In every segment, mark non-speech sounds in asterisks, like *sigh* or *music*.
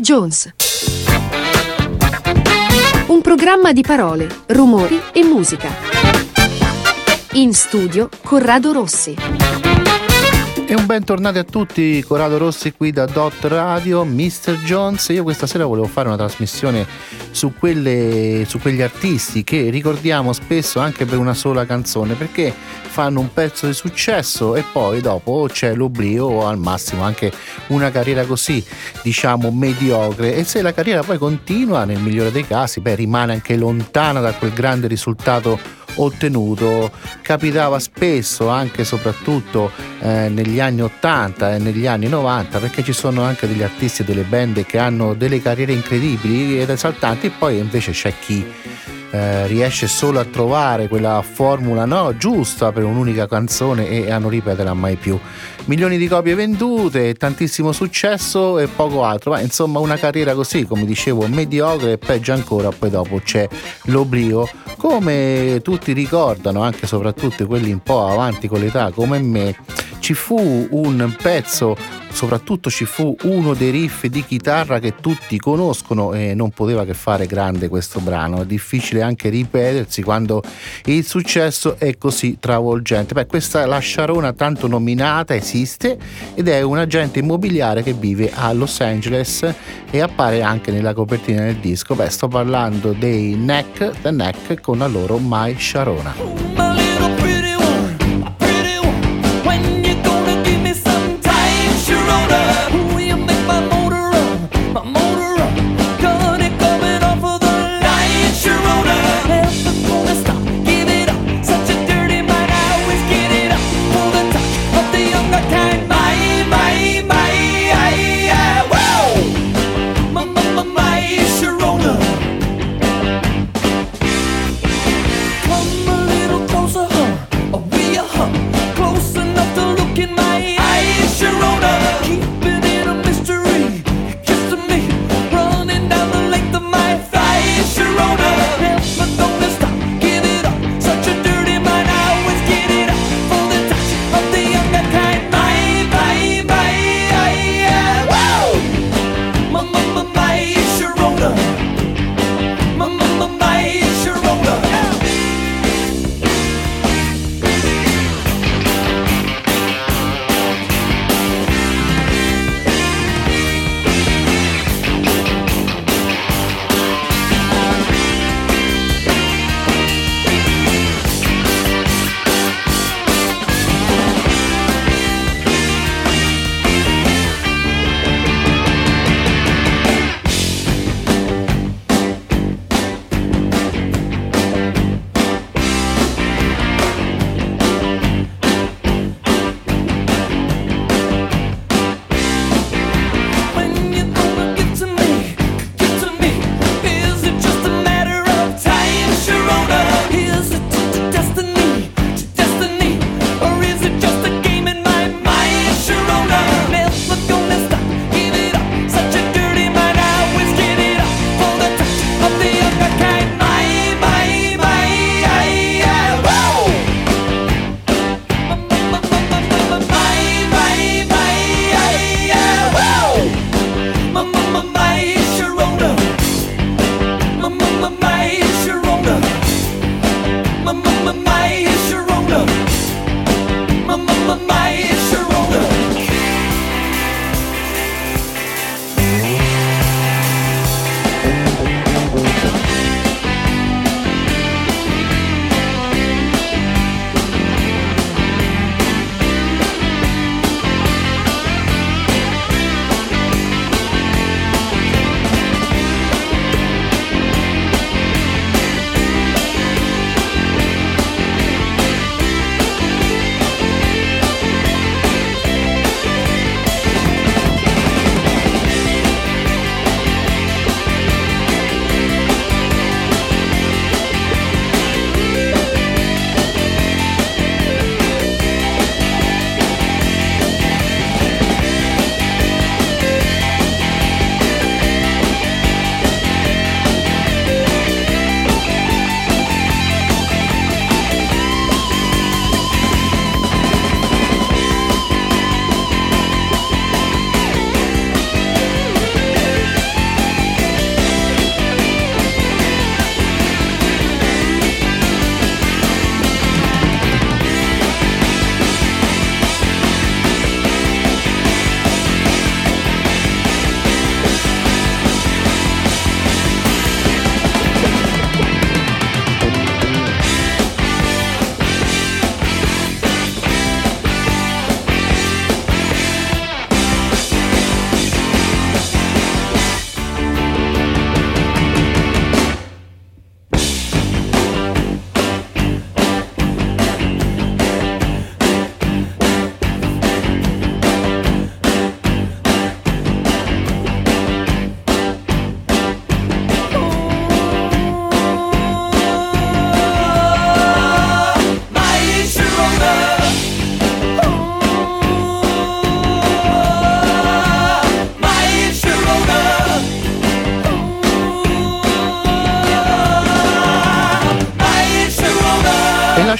Jones. Un programma di parole, rumori e musica. In studio Corrado Rossi. E un bentornati a tutti, Corrado Rossi qui da Dot Radio, Mr. Jones. Io questa sera volevo fare una trasmissione su, quelle, su quegli artisti che ricordiamo spesso anche per una sola canzone perché fanno un pezzo di successo e poi dopo c'è l'oblio o al massimo anche una carriera così diciamo mediocre e se la carriera poi continua nel migliore dei casi beh rimane anche lontana da quel grande risultato ottenuto. Capitava spesso anche e soprattutto eh, negli anni 80 e negli anni 90 perché ci sono anche degli artisti e delle band che hanno delle carriere incredibili ed esaltanti e poi invece c'è chi eh, riesce solo a trovare quella formula no, giusta per un'unica canzone e a non ripeterla mai più. Milioni di copie vendute, tantissimo successo e poco altro, ma insomma una carriera così, come dicevo, mediocre e peggio ancora, poi dopo c'è l'oblio. Come tutti ricordano, anche e soprattutto quelli un po' avanti con l'età come me, ci fu un pezzo soprattutto ci fu uno dei riff di chitarra che tutti conoscono e non poteva che fare grande questo brano. È difficile anche ripetersi quando il successo è così travolgente. Beh, questa la Sharona tanto nominata esiste ed è un agente immobiliare che vive a Los Angeles e appare anche nella copertina del disco. Beh, sto parlando dei Neck, The Neck con la loro My Sharona. 너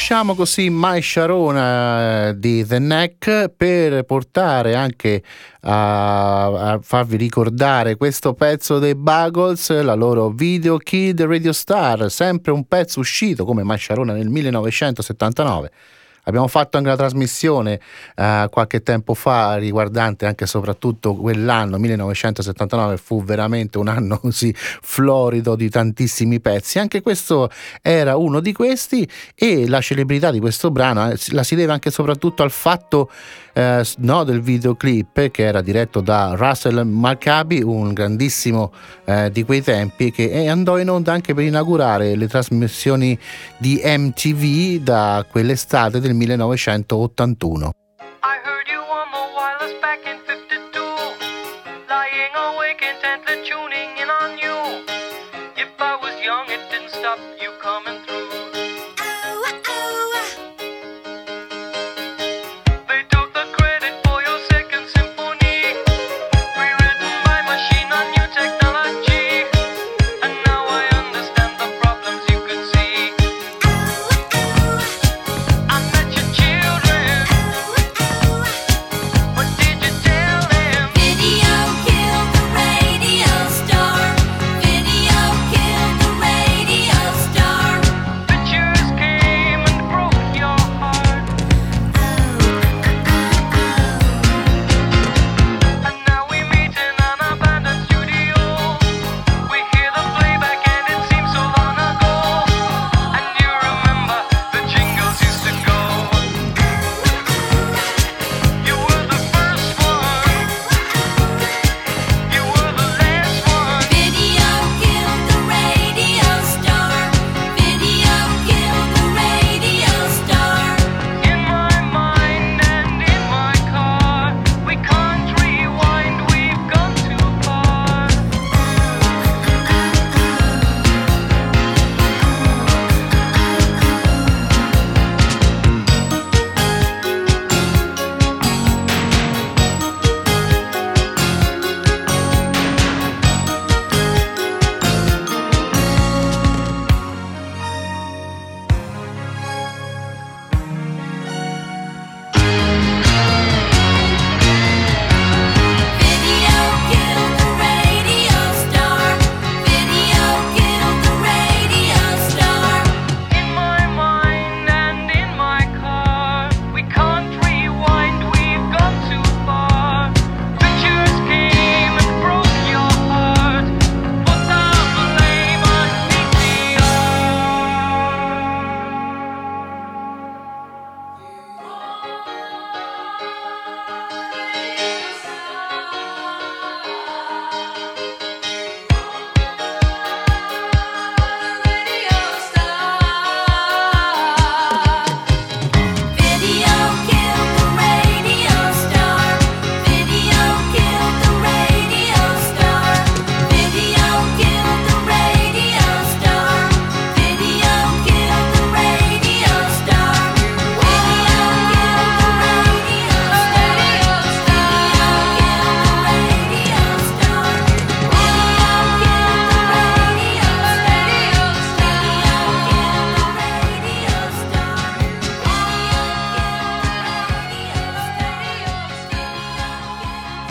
lasciamo così Mai Sharona eh, di The Neck per portare anche a, a, farvi ricordare questo pezzo dei Buggles, la loro Video Kid Radio Star, sempre un pezzo uscito come Mai Sharona nel 1979 Abbiamo fatto anche una trasmissione eh, qualche tempo fa riguardante anche soprattutto quell'anno 1979 fu veramente un anno *laughs* così florido di tantissimi pezzi. Anche questo era uno di questi e la celebrità di questo brano eh, la si deve anche e soprattutto al fatto eh, no, del videoclip che era diretto da Russell Maccabi, un grandissimo eh, di quei tempi che andò in onda anche per inaugurare le trasmissioni di MTV da quell'estate del 1981.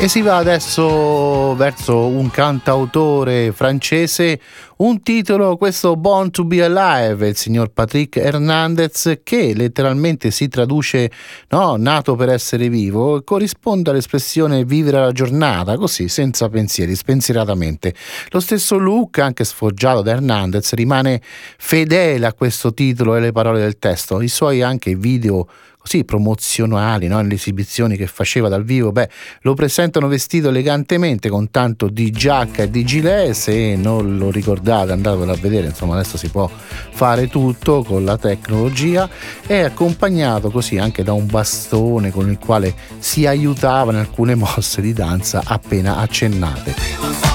E si va adesso verso un cantautore francese, un titolo, questo Born to be Alive, il signor Patrick Hernandez, che letteralmente si traduce no, nato per essere vivo, corrisponde all'espressione vivere la giornata, così, senza pensieri, spensieratamente. Lo stesso look, anche sfoggiato da Hernandez, rimane fedele a questo titolo e le parole del testo. I suoi anche video così promozionali, no? nelle esibizioni che faceva dal vivo, beh, lo presentano vestito elegantemente con tanto di giacca e di gilet, se non lo ricordate andatelo a vedere, insomma adesso si può fare tutto con la tecnologia, è accompagnato così anche da un bastone con il quale si aiutava in alcune *laughs* mosse di danza appena accennate.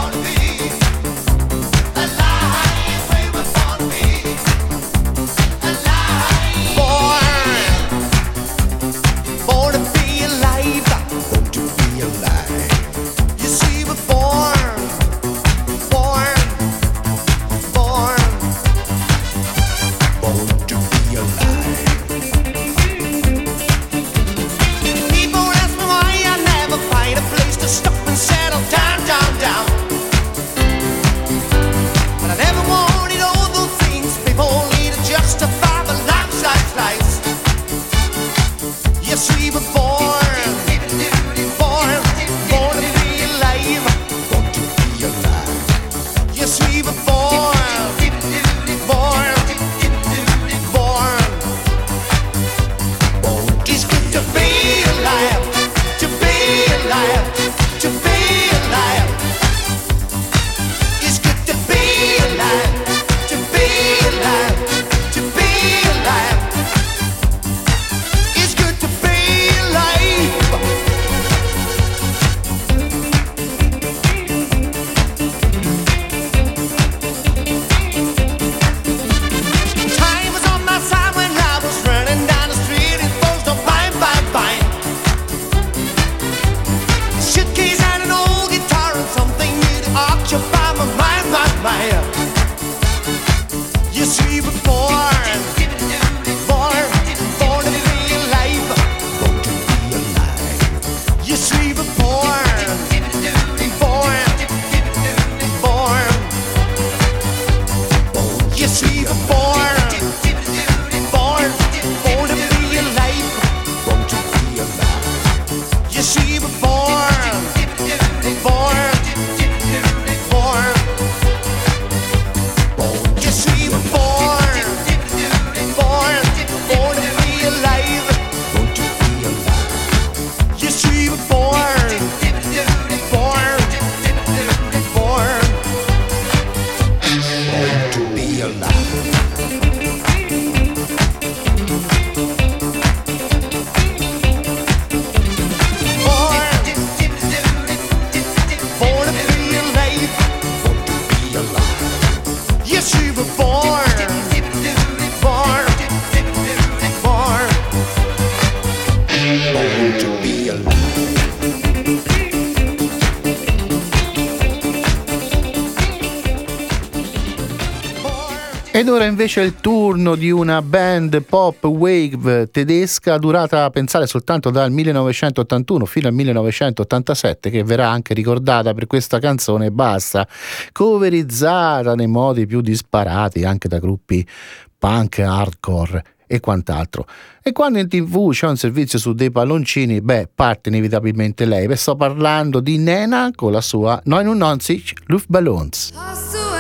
Ed ora invece è il turno di una band pop wave tedesca durata, pensare, soltanto dal 1981 fino al 1987, che verrà anche ricordata per questa canzone basta, coverizzata nei modi più disparati anche da gruppi punk, hardcore e quant'altro. E quando in tv c'è un servizio su dei palloncini, beh, parte inevitabilmente lei. Sto parlando di Nena con la sua 99 Luftballons.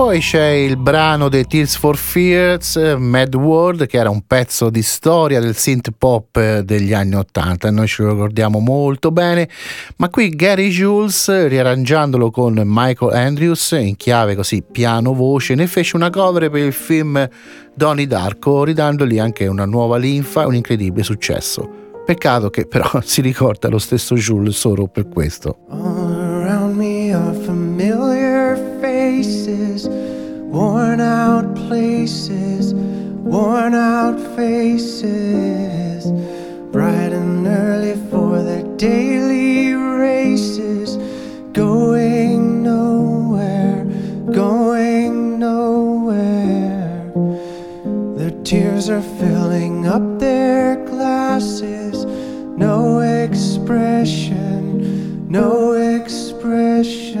Poi c'è il brano dei Tears for Fears, Mad World, che era un pezzo di storia del synth pop degli anni Ottanta, noi ce lo ricordiamo molto bene, ma qui Gary Jules, riarrangiandolo con Michael Andrews in chiave così piano-voce, ne fece una cover per il film Donnie Darko, ridandogli anche una nuova linfa e un incredibile successo. Peccato che però *laughs* si ricorda lo stesso Jules solo per questo. All worn out places, worn out faces, bright and early for their daily races, going nowhere, going nowhere. Their tears are filling up their glasses, no expression, no expression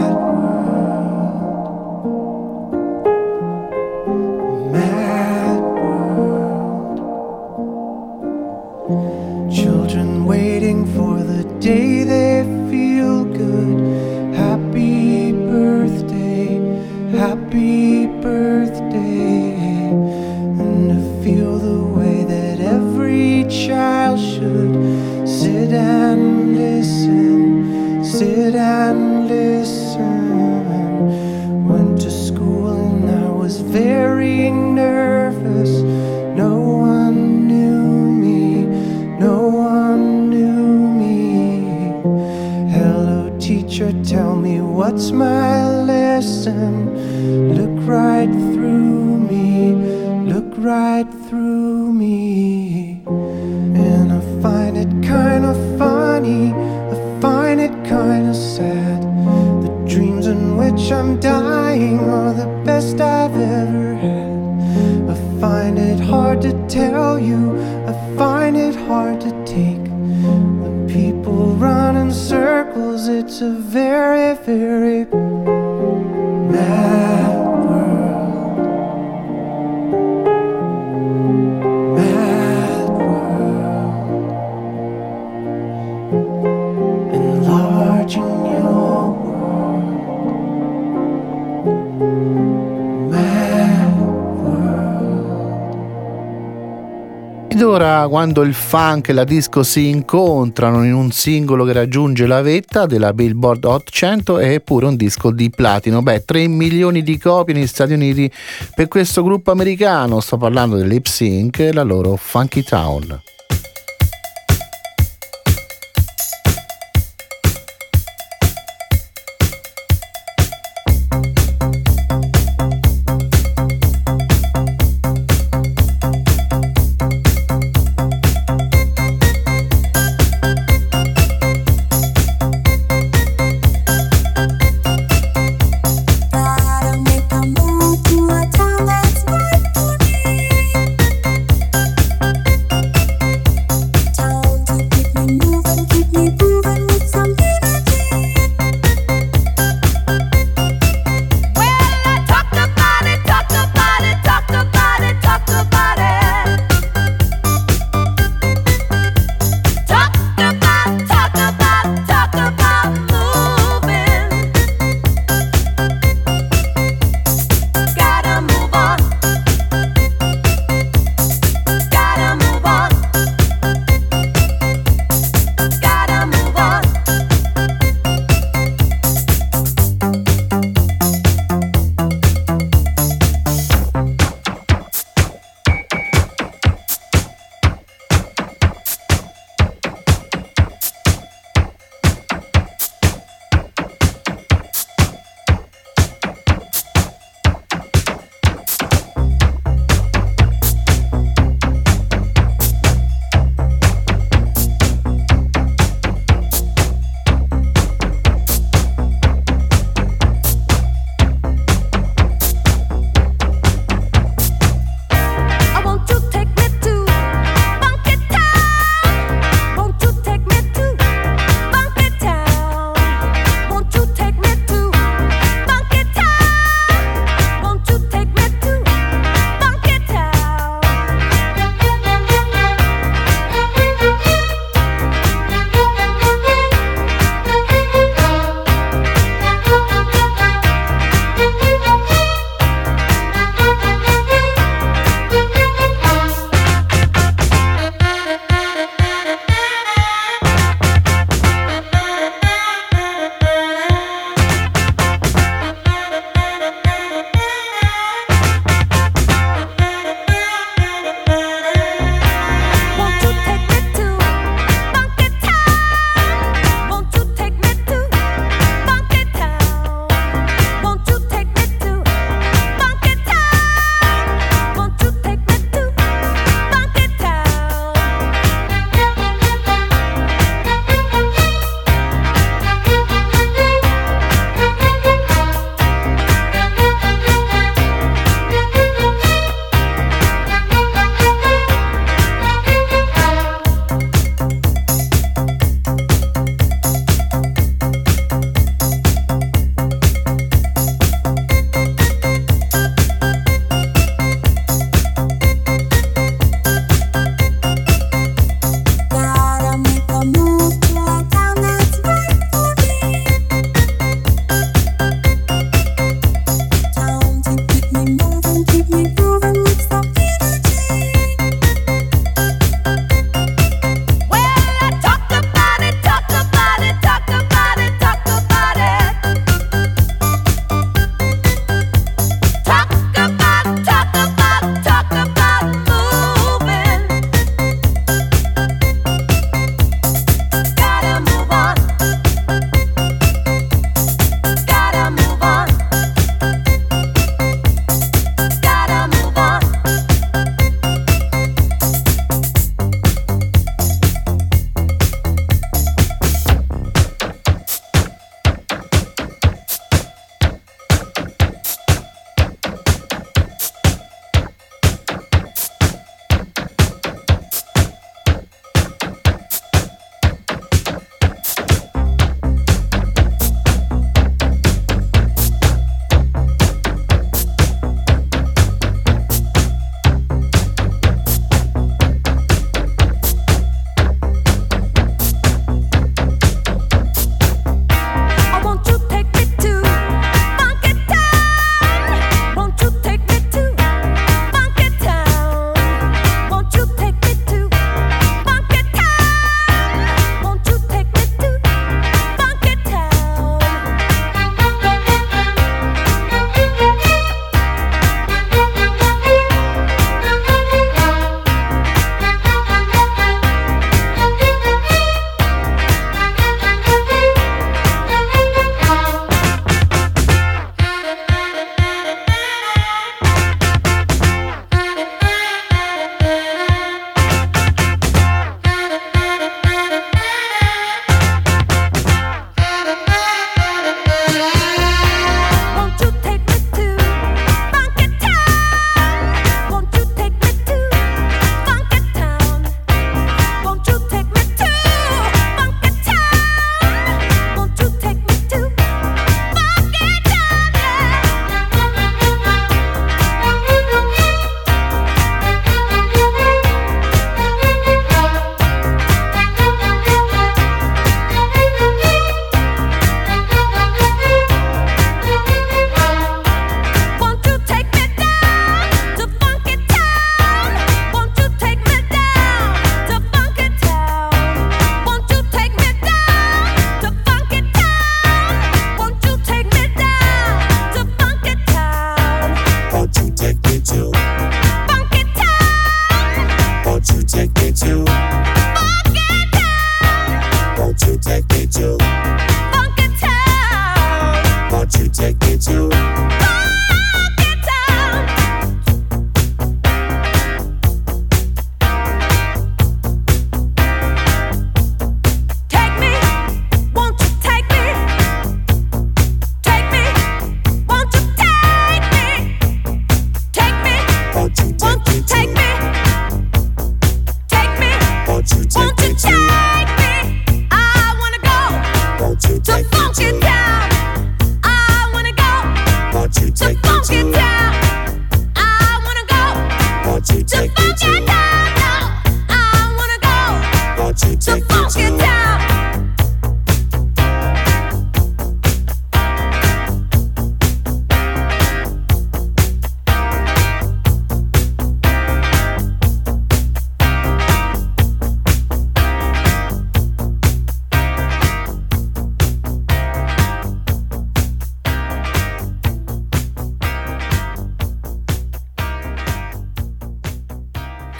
very nervous. No one knew me, no one knew me. Hello, teacher, tell me what's my lesson. Look right through me, look right through me. And I find it kinda funny, I find it kinda sad. The dreams in which I'm dying to tell you, quando il funk e la disco si incontrano in un singolo che raggiunge la vetta della Billboard Hot 100 è pure un disco di platino. Beh, 3 milioni di copie negli Stati Uniti per questo gruppo americano. Sto parlando dell'Hip Sync e la loro Funky Town.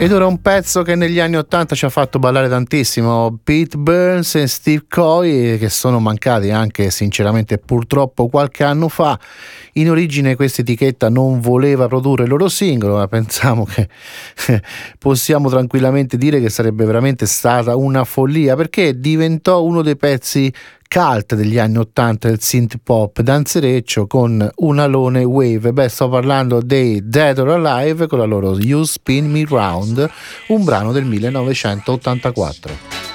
Ed ora un pezzo che negli anni Ottanta ci ha fatto ballare tantissimo, Pete Burns e Steve Coy, che sono mancati anche sinceramente purtroppo qualche anno fa. In origine questa etichetta non voleva produrre il loro singolo, ma pensiamo che *laughs* possiamo tranquillamente dire che sarebbe veramente stata una follia, perché diventò uno dei pezzi cult degli anni 80 del synth pop danzereccio con un alone wave. Beh, sto parlando dei Dead or Alive con la loro You Spin Me Round, un brano del 1984.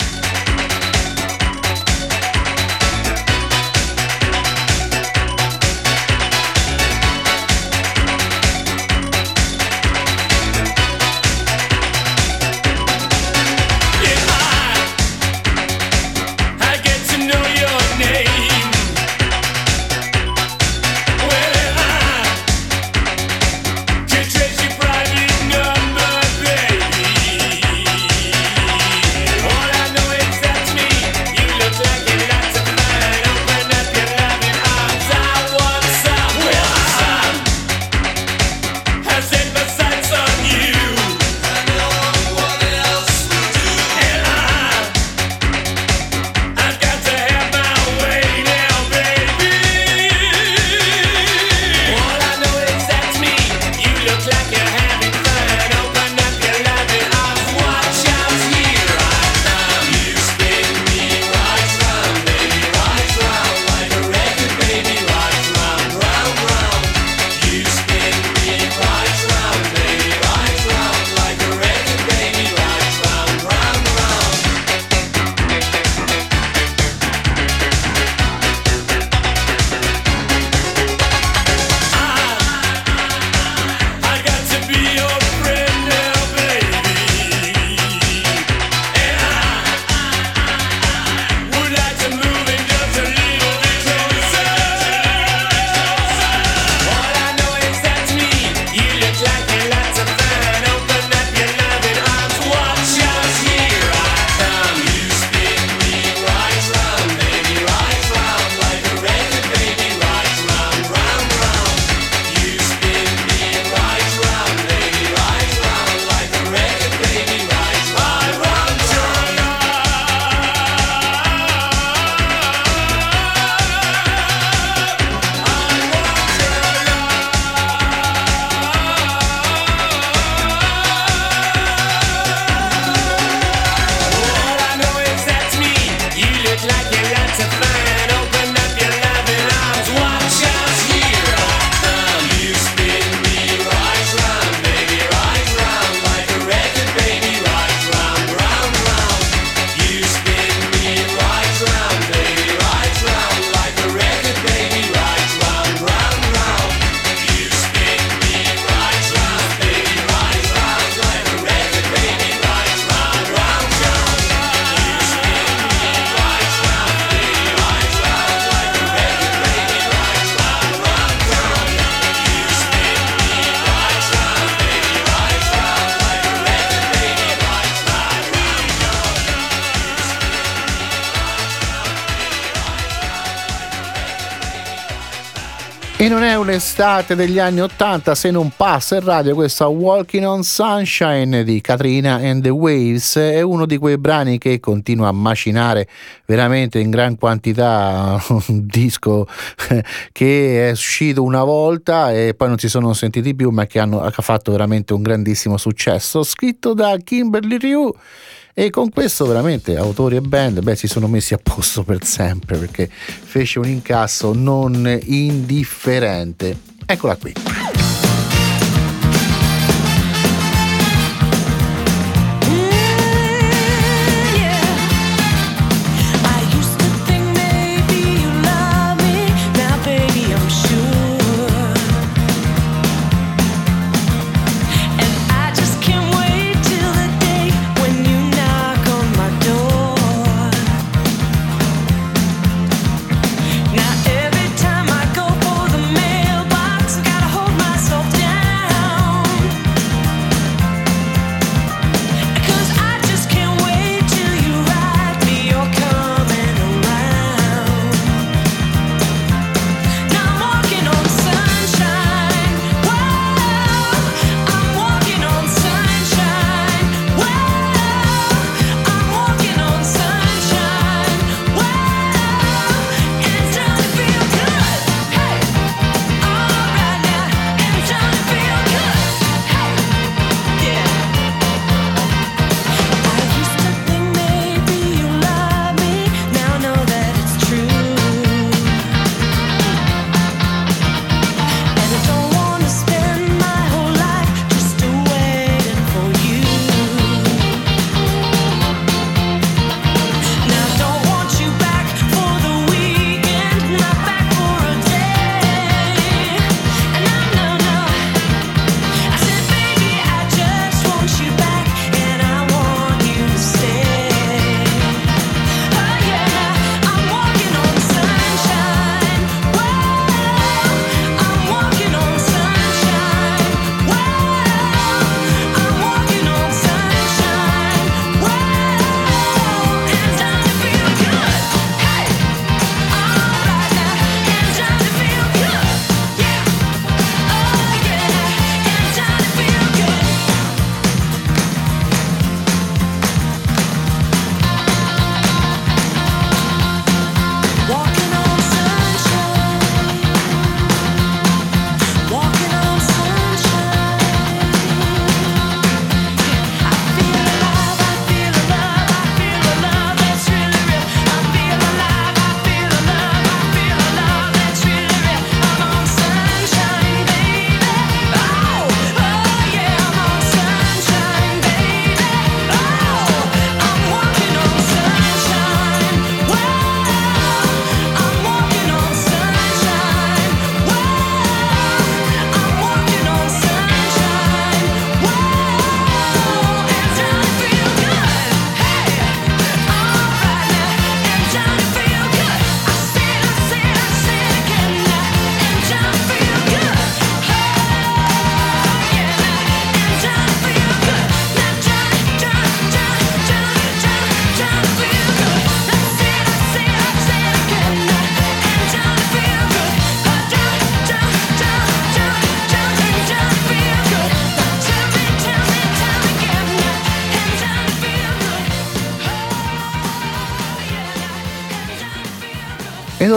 Un'estate degli anni Ottanta se non passa in radio questa Walking on Sunshine di Katrina and the Waves. È uno di quei brani che continua a macinare veramente in gran quantità un disco che è uscito una volta e poi non si sono sentiti più, ma che, hanno, ha fatto veramente un grandissimo successo. Scritto da Kimberly Ryu. E con questo veramente autori e band beh, si sono messi a posto per sempre perché fece un incasso non indifferente. Eccola qui.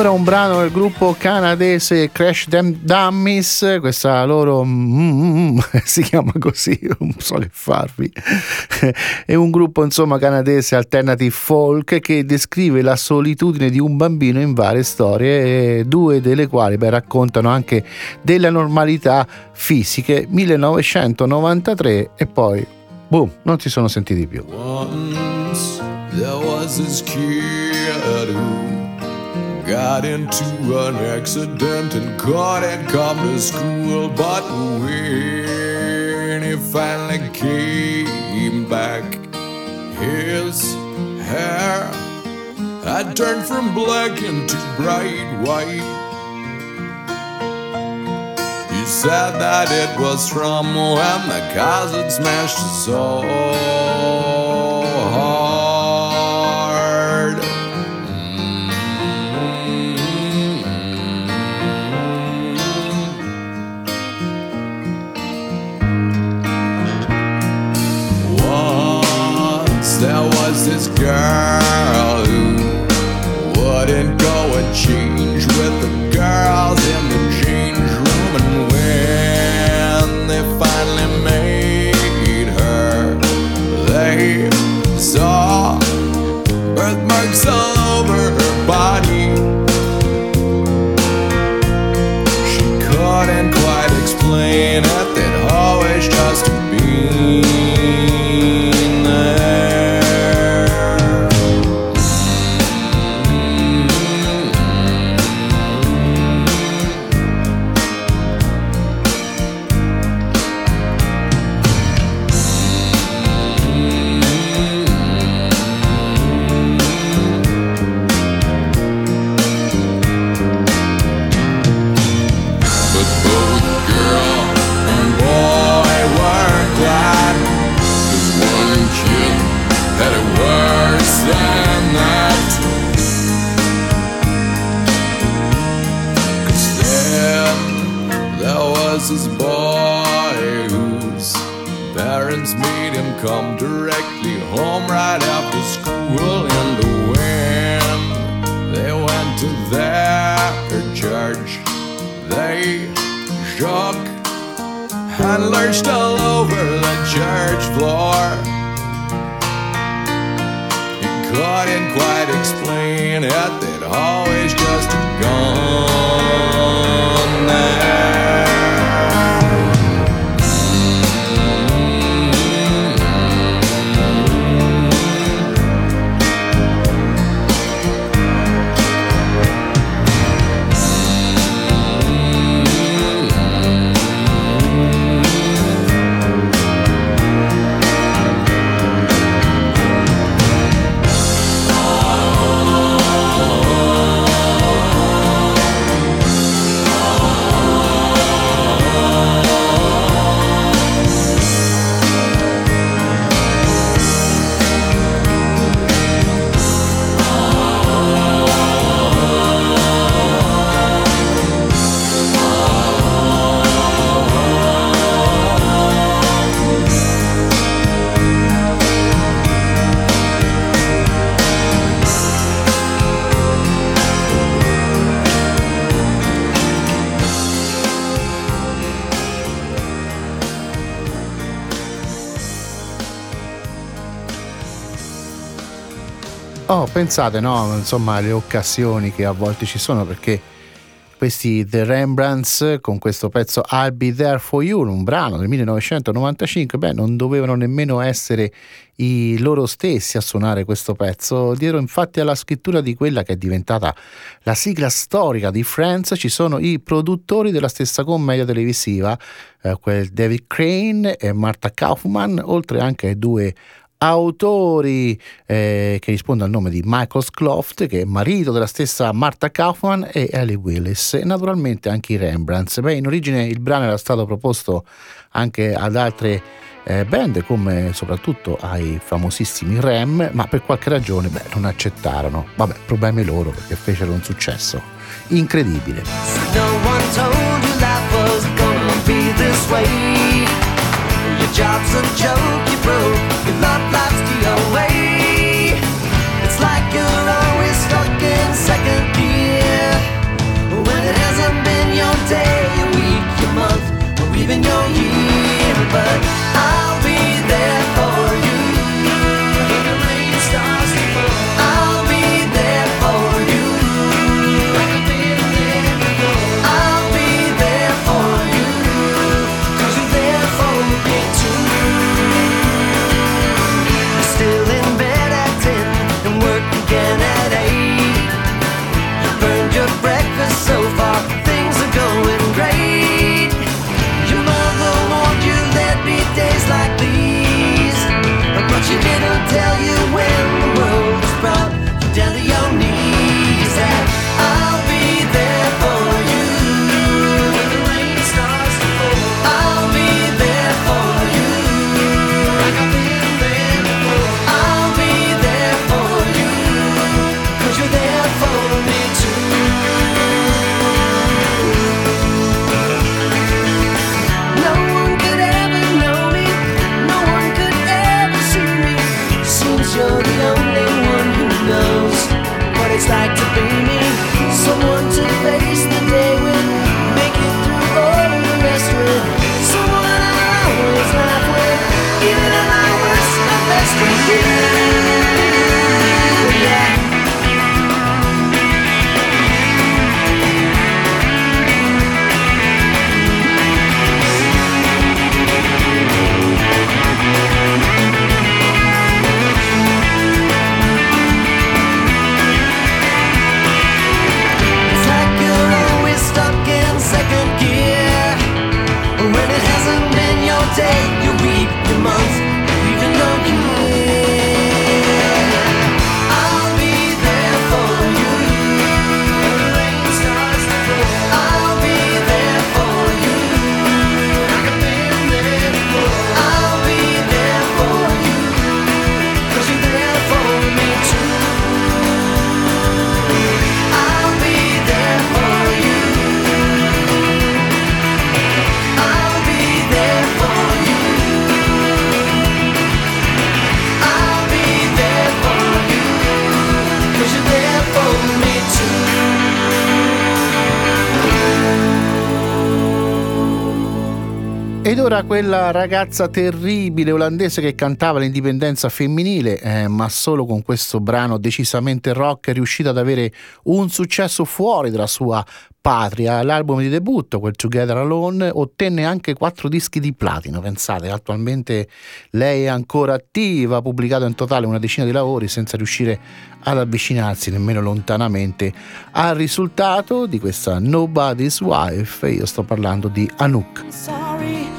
Ed ora un brano del gruppo canadese Crash Them Dummies, questa loro mm, mm, *laughs* si chiama così, *laughs* non so che farvi. È un gruppo insomma canadese alternative folk che descrive la solitudine di un bambino in varie storie, due delle quali beh, raccontano anche delle normalità fisiche. 1993 e poi boom, non si sono sentiti più. Once there was this kid got into an accident and couldn't come to school. But when he finally came back, his hair had turned from black into bright white. He said that it was from when the had smashed so hard. Girl pensate, no, insomma, le occasioni che a volte ci sono perché questi The Rembrandts con questo pezzo I'll Be There For You, un brano del 1995, beh, non dovevano nemmeno essere i loro stessi a suonare questo pezzo. Dietro infatti alla scrittura di quella che è diventata la sigla storica di Friends ci sono i produttori della stessa commedia televisiva, eh, quel David Crane e Martha Kaufman, oltre anche ai due autori eh, che risponde al nome di Michael Scloft, che è marito della stessa Martha Kaufman e Ellie Willis, e naturalmente anche i Rembrandts. Beh, in origine il brano era stato proposto anche ad altre eh, band, come soprattutto ai famosissimi Rem, ma per qualche ragione beh, non accettarono. Vabbè, problemi loro perché fecero un successo incredibile. No Your job's a joke, you broke. Your love life's the away. It's like you're always stuck in second gear. When it hasn't been your day, your week, your month, or even your year. But Ed ora quella ragazza terribile olandese che cantava l'indipendenza femminile, eh, ma solo con questo brano decisamente rock è riuscita ad avere un successo fuori dalla sua patria. L'album di debutto, quel Together Alone, ottenne anche quattro dischi di platino. Pensate, attualmente lei è ancora attiva, ha pubblicato in totale una decina di lavori senza riuscire ad avvicinarsi nemmeno lontanamente al risultato di questa Nobody's Wife. Io sto parlando di Anouk.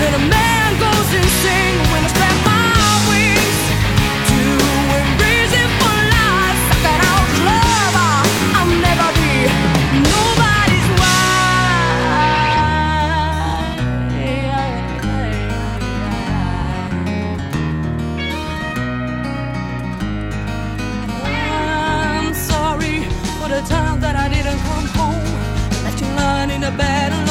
that a man goes insane. Lying in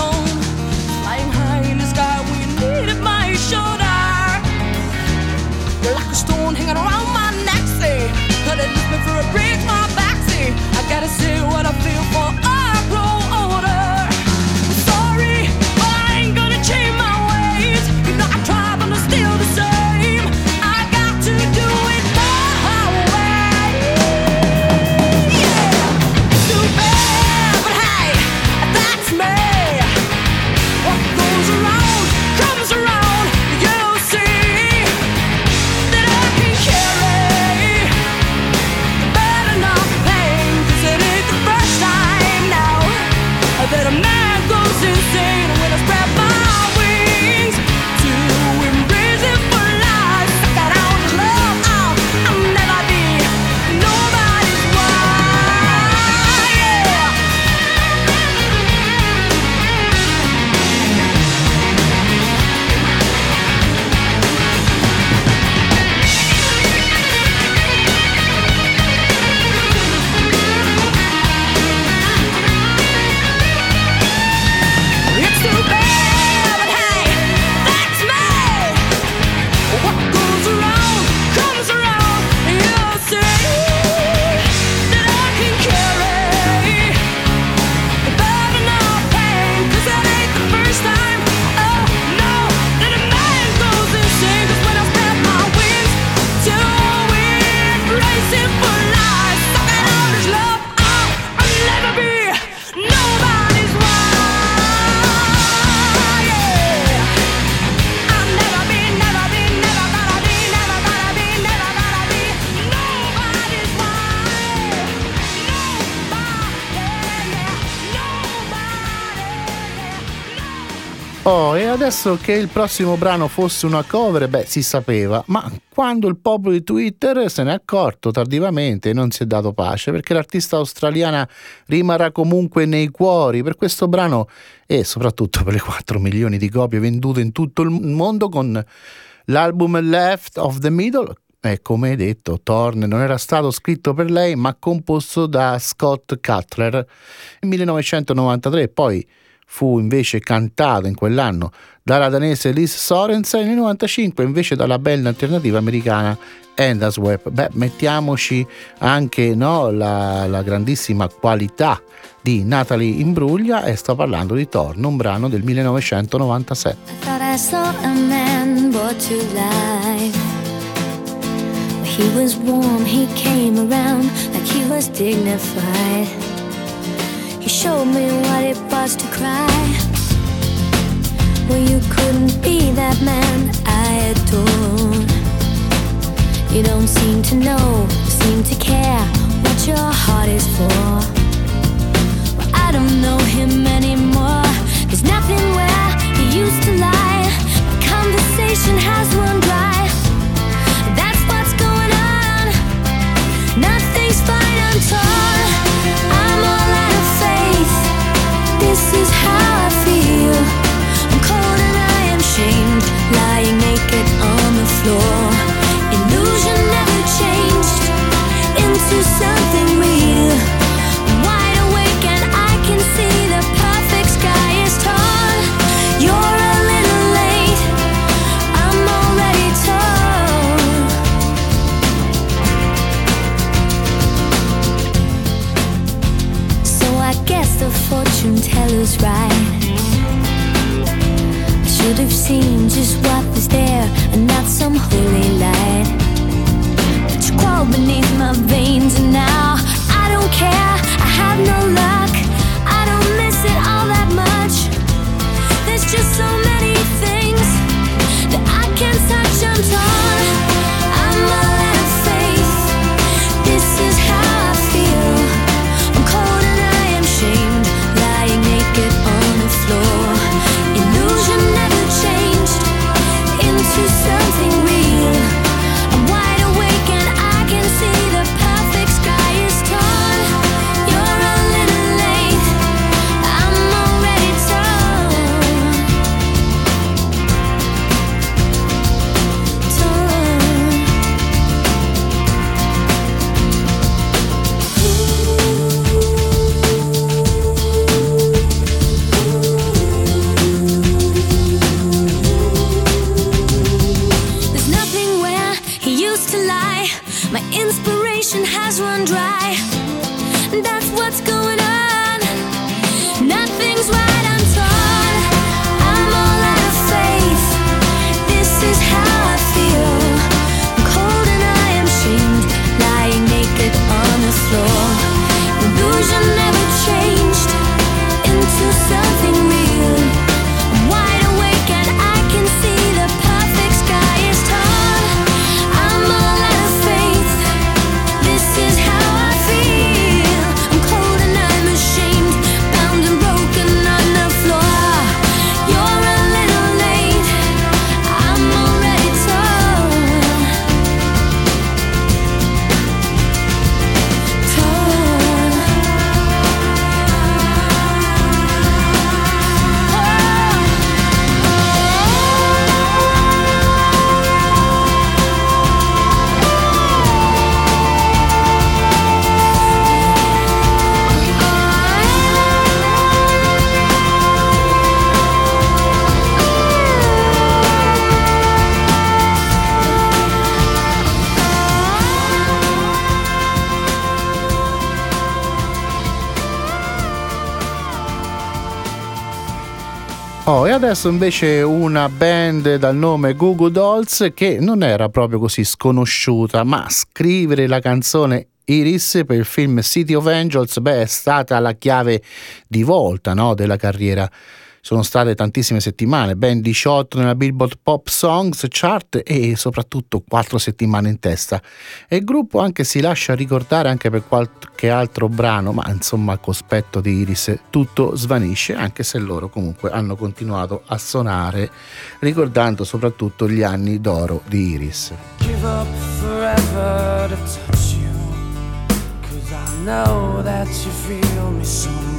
Adesso che il prossimo brano fosse una cover, beh, si sapeva, ma quando il popolo di Twitter se n'è accorto tardivamente e non si è dato pace, perché l'artista australiana rimarrà comunque nei cuori per questo brano e soprattutto per le 4 milioni di copie vendute in tutto il mondo con l'album Left of the Middle. E come detto, Thorne non era stato scritto per lei, ma composto da Scott Cutler nel 1993, poi fu invece cantato in quell'anno dalla danese Liz Sorensen e nel 95 invece dalla band alternativa americana Endless Web. Beh, mettiamoci anche no, la, la grandissima qualità di Natalie Imbruglia e sto parlando di Thorne, un brano del 1997. Thought I He showed me what it was to cry. Well, you couldn't be that man I adore. You don't seem to know, seem to care what your heart is for. Well, I don't know him anymore. There's nothing where he used to lie. My conversation has run dry. Teller's right. I should have seen just what was there and not some holy light. But you crawled beneath my veins and now Oh, e adesso invece una band dal nome Goo Goo Dolls che non era proprio così sconosciuta, ma scrivere la canzone Iris per il film City of Angels beh, è stata la chiave di volta no, della carriera. Sono state tantissime settimane, ben 18 nella Billboard Pop Songs Chart e soprattutto 4 settimane in testa. E il gruppo anche si lascia ricordare anche per qualche altro brano, ma insomma al cospetto di Iris tutto svanisce, anche se loro comunque hanno continuato a suonare, ricordando soprattutto gli anni d'oro di Iris. give up forever to touch you. Cause I know that you feel me somehow.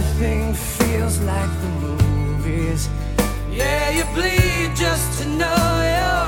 Everything feels like the movies. Yeah, you bleed just to know you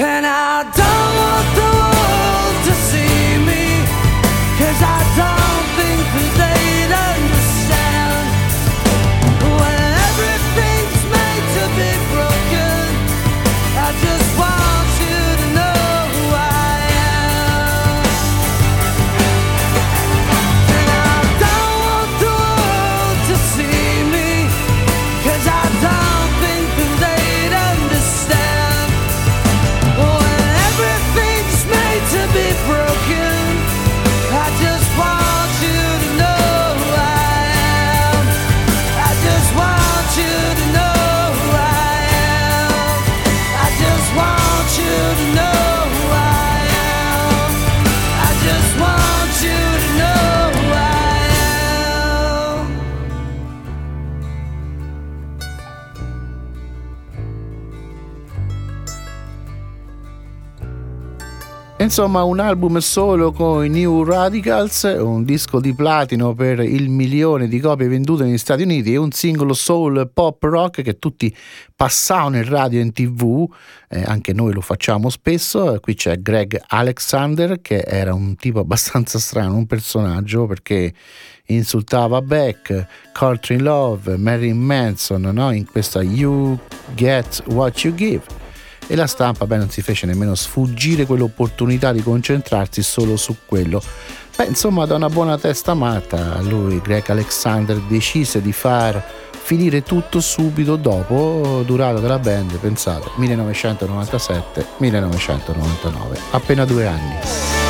And I don't Insomma, un album solo con i New Radicals, un disco di platino per il milione di copie vendute negli Stati Uniti e un singolo soul pop rock che tutti passavano in radio e in tv, eh, anche noi lo facciamo spesso. Qui c'è Greg Alexander che era un tipo abbastanza strano, un personaggio perché insultava Beck, Courtney Love, Marilyn Manson, no? in questa You Get What You Give e la stampa beh, non si fece nemmeno sfuggire quell'opportunità di concentrarsi solo su quello. Beh, insomma, da una buona testa matta, lui, Greg Alexander, decise di far finire tutto subito dopo durata della band, pensate, 1997-1999, appena due anni.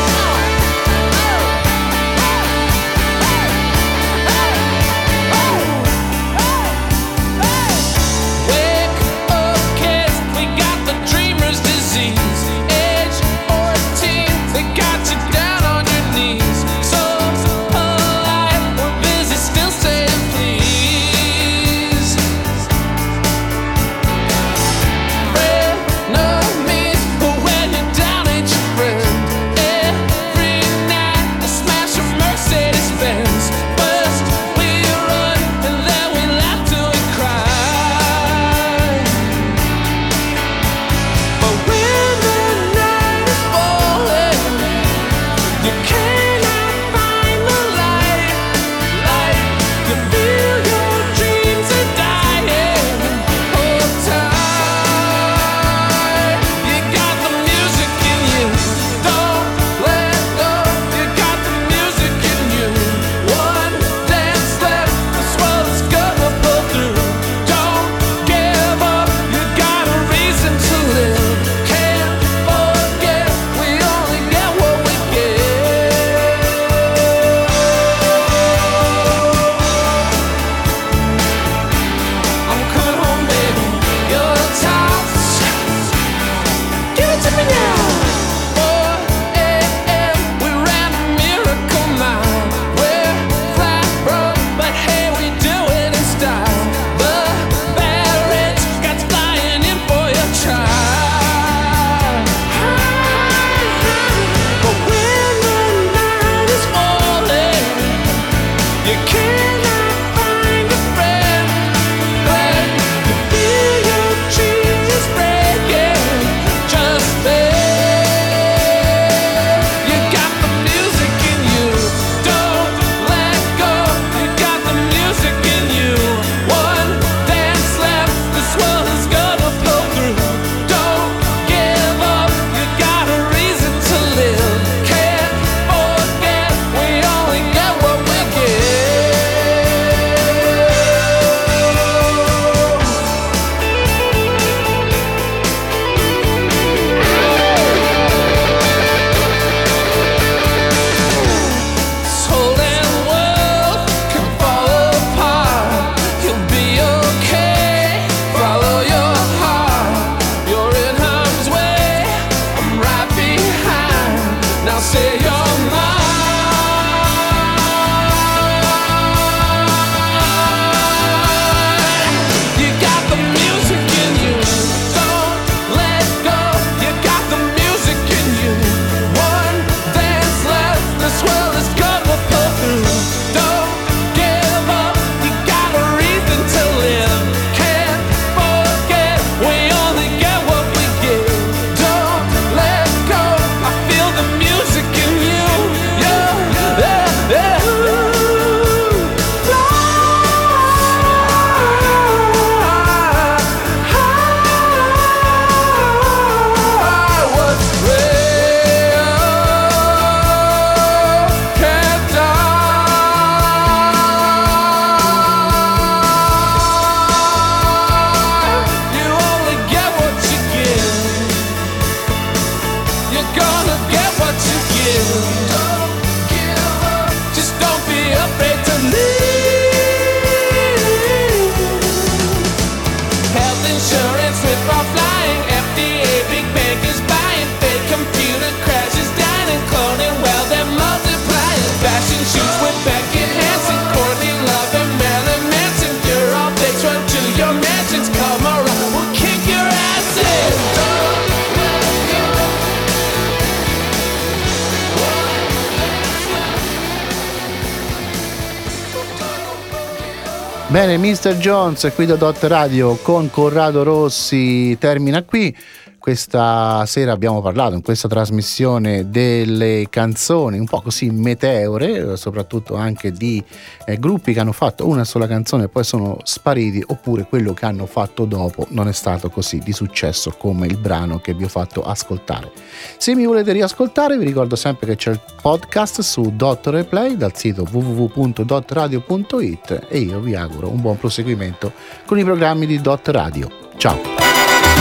Bene, Mr. Jones qui da Dot Radio con Corrado Rossi termina qui. Questa sera abbiamo parlato in questa trasmissione delle canzoni un po' così meteore, soprattutto anche di eh, gruppi che hanno fatto una sola canzone e poi sono spariti, oppure quello che hanno fatto dopo non è stato così di successo come il brano che vi ho fatto ascoltare. Se mi volete riascoltare, vi ricordo sempre che c'è il podcast su Dot Replay dal sito www.dotradio.it e io vi auguro un buon proseguimento con i programmi di Dot Radio. Ciao!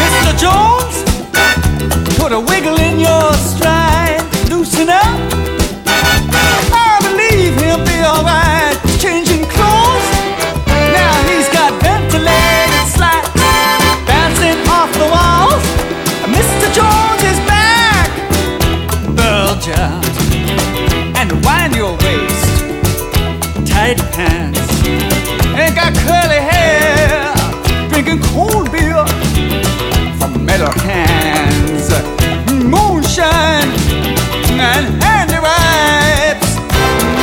Mr. Jones, put a wiggle in your stride. Loosen up. I believe he'll be alright. Changing clothes. Now he's got ventilated bouncing off the walls. Mr. Jones is back. And wind your waist. Tight pants. Moonshine and handy wipes.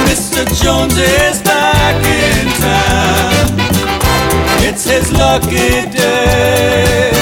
Mr. Jones is back in town. It's his lucky day.